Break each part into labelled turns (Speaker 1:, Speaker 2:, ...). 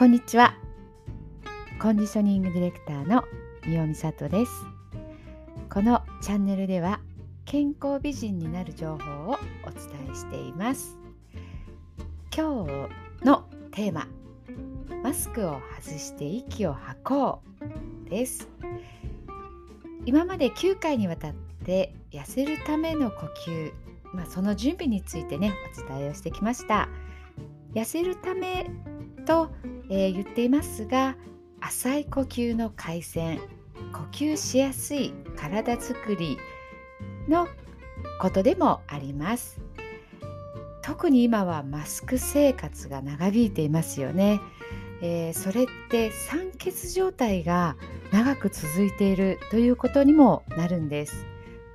Speaker 1: こんにちは。コンディショニングディレクターの三尾美里です。このチャンネルでは健康美人になる情報をお伝えしています。今日のテーママスクを外して息を吐こうです。今まで9回にわたって痩せるための呼吸、まあ、その準備についてねお伝えをしてきました。痩せるためと、えー、言っていますが浅い呼吸の改善呼吸しやすい体づくりのことでもあります。特に今はマスク生活が長引いていますよね、えー、それって酸欠状態が長く続いているということにもなるんです。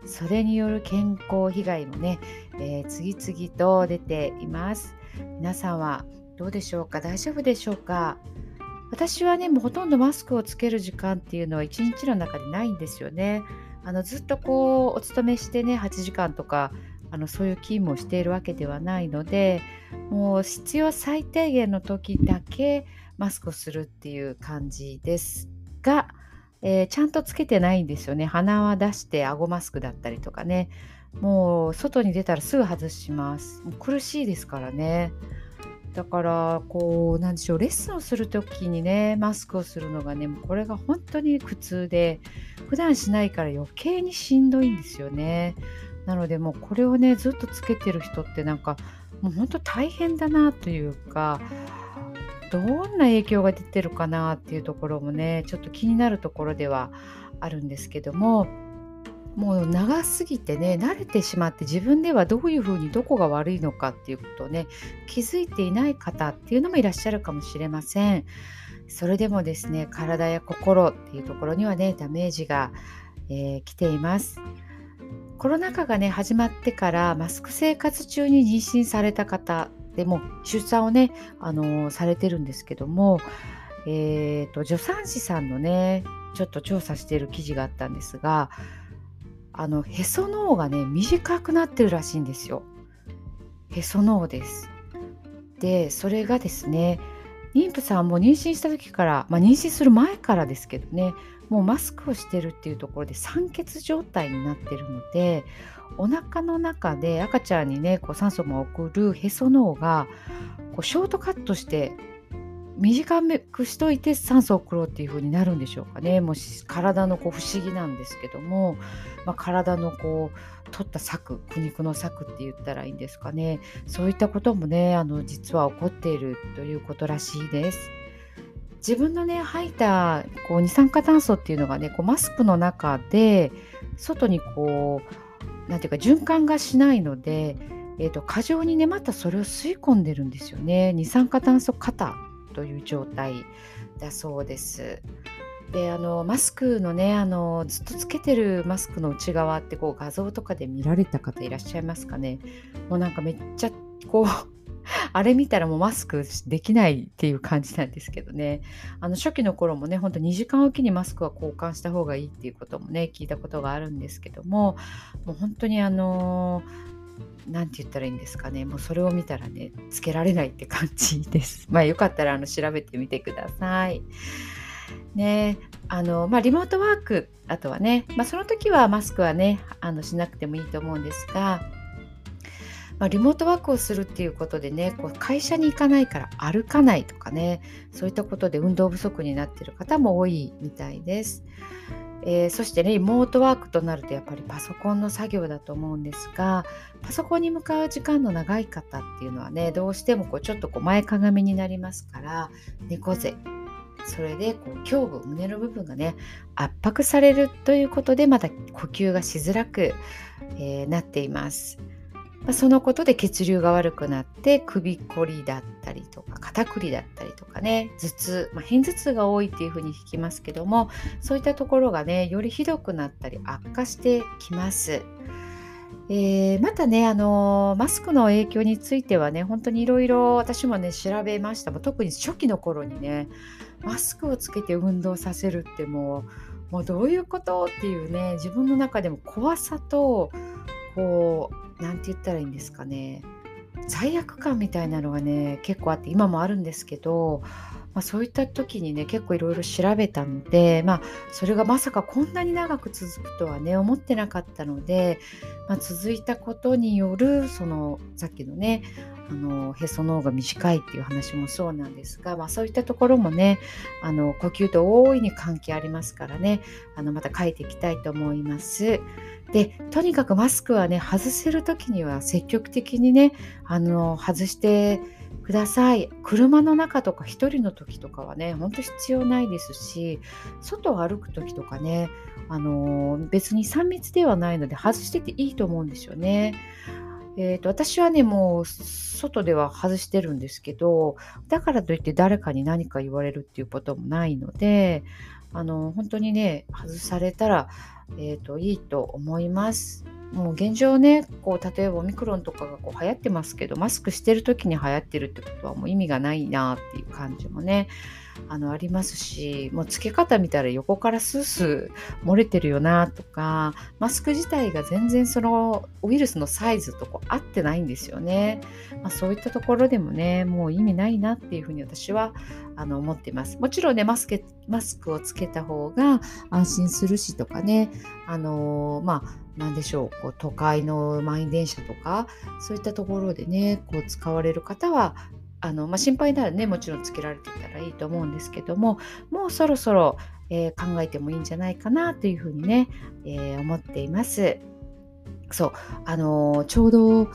Speaker 1: それによる健康被害もね、えー、次々と出ています。皆さんはどうでしょうか？大丈夫でしょうか？私はねもうほとんどマスクをつける時間っていうのは一日の中でないんですよね。あのずっとこうお勤めしてね8時間とかあのそういう勤務をしているわけではないのでもう必要最低限の時だけマスクをするっていう感じですが、えー、ちゃんとつけてないんですよね。鼻は出して顎マスクだったりとかね。もう外に出たらすぐ外します。苦しいですからね。だからこうなんでしょうレッスンをする時にねマスクをするのがねこれが本当に苦痛で普段しないから余計にしんどいんですよね。なのでもうこれをねずっとつけてる人ってなんかもう本当大変だなというかどんな影響が出てるかなっていうところもねちょっと気になるところではあるんですけどももう長すぎてね慣れてしまって自分ではどういうふうにどこが悪いのかっていうことをね気づいていない方っていうのもいらっしゃるかもしれません。それでもですね体や心っていうところにはねダメージが、えー、来ています。コロナ禍がね始まってからマスク生活中に妊娠された方でも出産をね、あのー、されてるんですけども、えーと助産師さんのねちょっと調査している記事があったんですがあのへその緒がね短くなってるらしいんですよ。へその緒です。でそれがですね妊婦さんも妊娠した時から、まあ、妊娠する前からですけどねもうマスクをしてるっていうところで酸欠状態になってるのでお腹の中で赤ちゃんにねこう酸素も送るへその緒がこうショートカットして短くしといて酸素を送ろうっていう風になるんでしょうかね。もし体のこう不思議なんですけども、まあ、体のこう取った策苦肉の策って言ったらいいんですかね。そういったこともねあの実は起こっているということらしいです。自分のね吐いたこう二酸化炭素っていうのがねこうマスクの中で外にこう何ていうか循環がしないので、えーと、過剰にねまたそれを吸い込んでるんですよね。二酸化炭素過多という状態だそうです。であのマスクのねあのずっとつけてるマスクの内側ってこう画像とかで見られた方いらっしゃいますかねもうなんかめっちゃこう あれ見たらもうマスクできないっていう感じなんですけどねあの初期の頃もねほんと2時間おきにマスクは交換した方がいいっていうこともね聞いたことがあるんですけどももう本当にあの何て言ったらいいんですかねもうそれを見たらねつけられないって感じです。まあよかったらあの調べてみてください。ねあのまあ、リモートワークあとはね、まあ、その時はマスクはねあのしなくてもいいと思うんですが、まあ、リモートワークをするっていうことでねこう会社に行かないから歩かないとかねそういったことで運動不足になっている方も多いみたいです。えー、そしてねリモートワークとなるとやっぱりパソコンの作業だと思うんですがパソコンに向かう時間の長い方っていうのはねどうしてもこうちょっとこう前かがみになりますから猫背それでこう胸部胸の部分がね圧迫されるということでまた呼吸がしづらく、えー、なっています。まあ、そのことで血流が悪くなって首こりだったりとか肩こりだったりとかね頭痛、まあ、片頭痛が多いっていうふうに聞きますけどもそういったところがねよりひどくなったり悪化してきます。えー、またね、あのー、マスクの影響についてはね本当にいろいろ私もね調べました特に初期の頃にねマスクをつけて運動させるってもうもうどういうことっていうね自分の中でも怖さとこう何て言ったらいいんですかね。罪悪感みたいなのがね結構あって今もあるんですけどまあ、そういった時にね結構いろいろ調べたので、まあ、それがまさかこんなに長く続くとはね思ってなかったので、まあ、続いたことによるそのさっきのねあのへその緒が短いっていう話もそうなんですが、まあ、そういったところもねあの呼吸と大いに関係ありますからねあのまた書いていきたいと思います。でとにかくマスクはね外せる時には積極的にねあの外してください車の中とか1人の時とかはねほんと必要ないですし外を歩く時とかねあの別に3密ではないので外してていいと思うんですよね。えーと、私はねもう外では外してるんですけどだからといって誰かに何か言われるっていうこともないのであの本当にね外されたら、えーと、いいと思います。もう現状ねこう例えばオミクロンとかがこう流行ってますけどマスクしてる時に流行ってるってことはもう意味がないなっていう感じもねあのありますしもうつけ方見たら横からスースー漏れてるよなとかマスク自体が全然そのウイルスのサイズとこう合ってないんですよね、まあ、そういったところでもねもう意味ないなっていうふうに私はあの思っています。もちろんねマスクマスクをつけた方が安心するしとかねあのー、まあ何でしょうこう都会の満員電車とかそういったところでねこう使われる方はあの、まあ、心配ならねもちろんつけられてたらいいと思うんですけどももうそろそろ、えー、考えてもいいんじゃないかなというふうにね、えー、思っています。そうあのー、ちょうど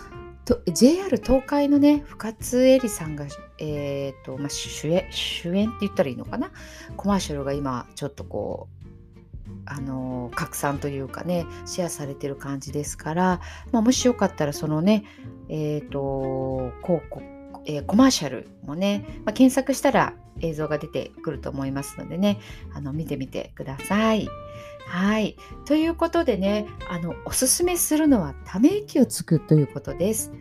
Speaker 1: JR 東海のね深津絵里さんが、えーとまあ、主演主演って言ったらいいのかな？コマーシャルが今ちょっとこうあの拡散というかねシェアされてる感じですから、まあ、もしよかったらそのねえっ、ー、と広告えー、コマーシャルもね、まあ、検索したら映像が出てくると思いますのでねあの見てみてください。はい。ということでねあのおすすめするのはため息をつくということです。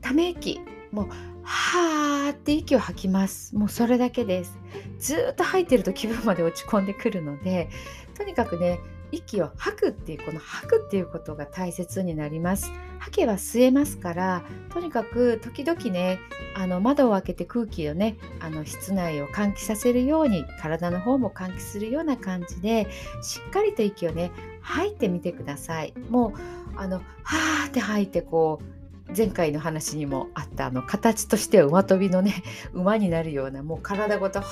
Speaker 1: ため息もうはーって息を吐きます。もうそれだけです。ずっと吐いてると気分まで落ち込んでくるのでとにかくね息を吐くっていうこの吐くっていうことが大切になります。吐けば吸えますからとにかく時々ねあの窓を開けて空気をねあの室内を換気させるように体の方も換気するような感じでしっかりと息をね吐いてみてください。もうあのはーって吐いてこう前回の話にもあったあの形としては馬跳びのね 馬になるようなもう体ごとは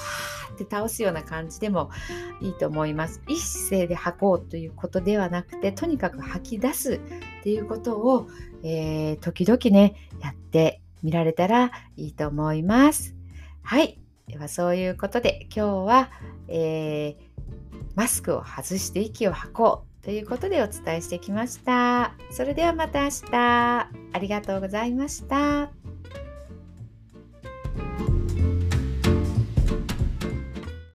Speaker 1: ーって倒すような感じでもいいと思います。一姿勢で吐こうということではなくてとにかく吐き出すっていうことを、えー、時々ねやってみられたらいいと思います。はい。ではそういうことで今日は、えー、マスクを外して息を吐こうということでお伝えしてきました。それではまた明日。ありがとうございました。